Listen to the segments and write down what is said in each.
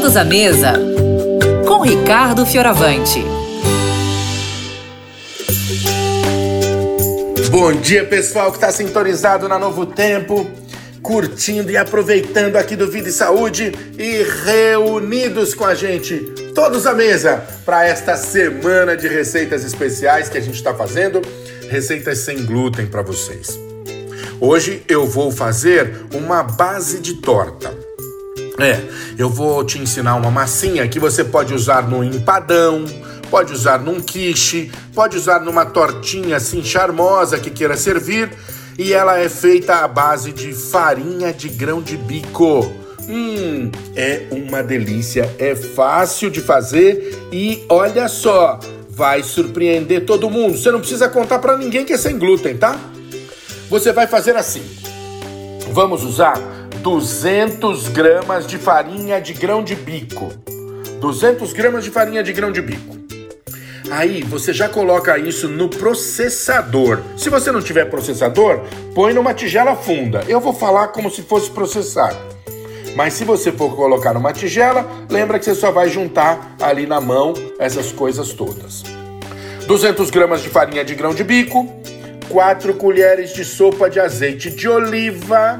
Todos à mesa com Ricardo Fioravante. Bom dia, pessoal que está sintonizado na Novo Tempo, curtindo e aproveitando aqui do Vida e Saúde e reunidos com a gente, todos à mesa, para esta semana de receitas especiais que a gente está fazendo, receitas sem glúten para vocês. Hoje eu vou fazer uma base de torta. É, eu vou te ensinar uma massinha que você pode usar no empadão, pode usar num quiche, pode usar numa tortinha assim charmosa que queira servir, e ela é feita à base de farinha de grão de bico. Hum, é uma delícia, é fácil de fazer e olha só, vai surpreender todo mundo. Você não precisa contar para ninguém que é sem glúten, tá? Você vai fazer assim. Vamos usar 200 gramas de farinha de grão de bico. 200 gramas de farinha de grão de bico. Aí você já coloca isso no processador. Se você não tiver processador, põe numa tigela funda. Eu vou falar como se fosse processar. Mas se você for colocar numa tigela, lembra que você só vai juntar ali na mão essas coisas todas. 200 gramas de farinha de grão de bico, 4 colheres de sopa de azeite de oliva,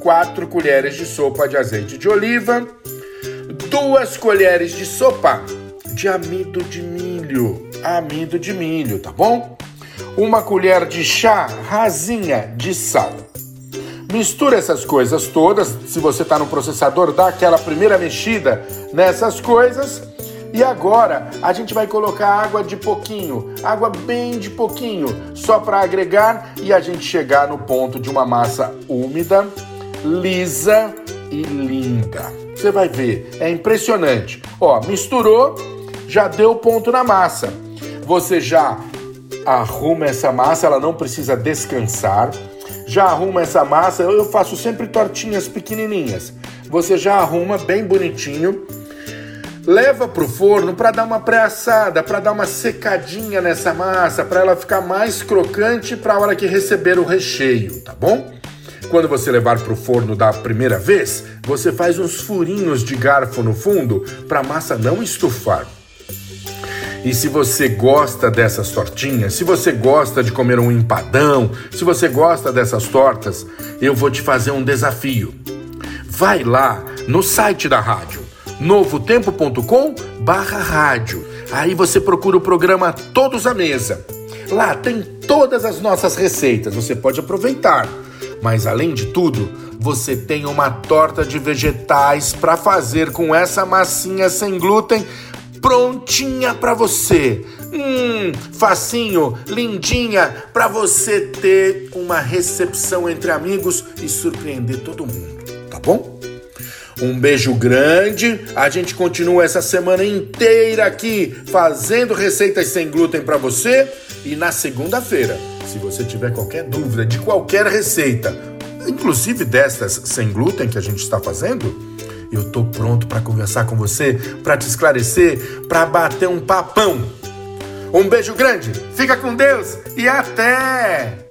4 colheres de sopa de azeite de oliva, 2 colheres de sopa de amido de milho, amido de milho, tá bom? Uma colher de chá rasinha de sal. Mistura essas coisas todas. Se você está no processador, dá aquela primeira mexida nessas coisas. E agora a gente vai colocar água de pouquinho, água bem de pouquinho, só para agregar e a gente chegar no ponto de uma massa úmida, lisa e linda. Você vai ver, é impressionante. Ó, misturou, já deu ponto na massa. Você já arruma essa massa, ela não precisa descansar. Já arruma essa massa, eu faço sempre tortinhas pequenininhas. Você já arruma bem bonitinho. Leva pro forno para dar uma pré-assada, para dar uma secadinha nessa massa, para ela ficar mais crocante para a hora que receber o recheio, tá bom? Quando você levar para o forno da primeira vez, você faz uns furinhos de garfo no fundo para a massa não estufar. E se você gosta dessas tortinhas, se você gosta de comer um empadão, se você gosta dessas tortas, eu vou te fazer um desafio. Vai lá no site da rádio, novotempo.com barra rádio. Aí você procura o programa Todos à Mesa. Lá tem todas as nossas receitas, você pode aproveitar. Mas além de tudo, você tem uma torta de vegetais para fazer com essa massinha sem glúten prontinha para você. Hum, facinho, lindinha, para você ter uma recepção entre amigos e surpreender todo mundo, tá bom? Um beijo grande. A gente continua essa semana inteira aqui fazendo receitas sem glúten para você e na segunda-feira se você tiver qualquer dúvida de qualquer receita, inclusive destas sem glúten que a gente está fazendo, eu estou pronto para conversar com você, para te esclarecer, para bater um papão. Um beijo grande, fica com Deus e até!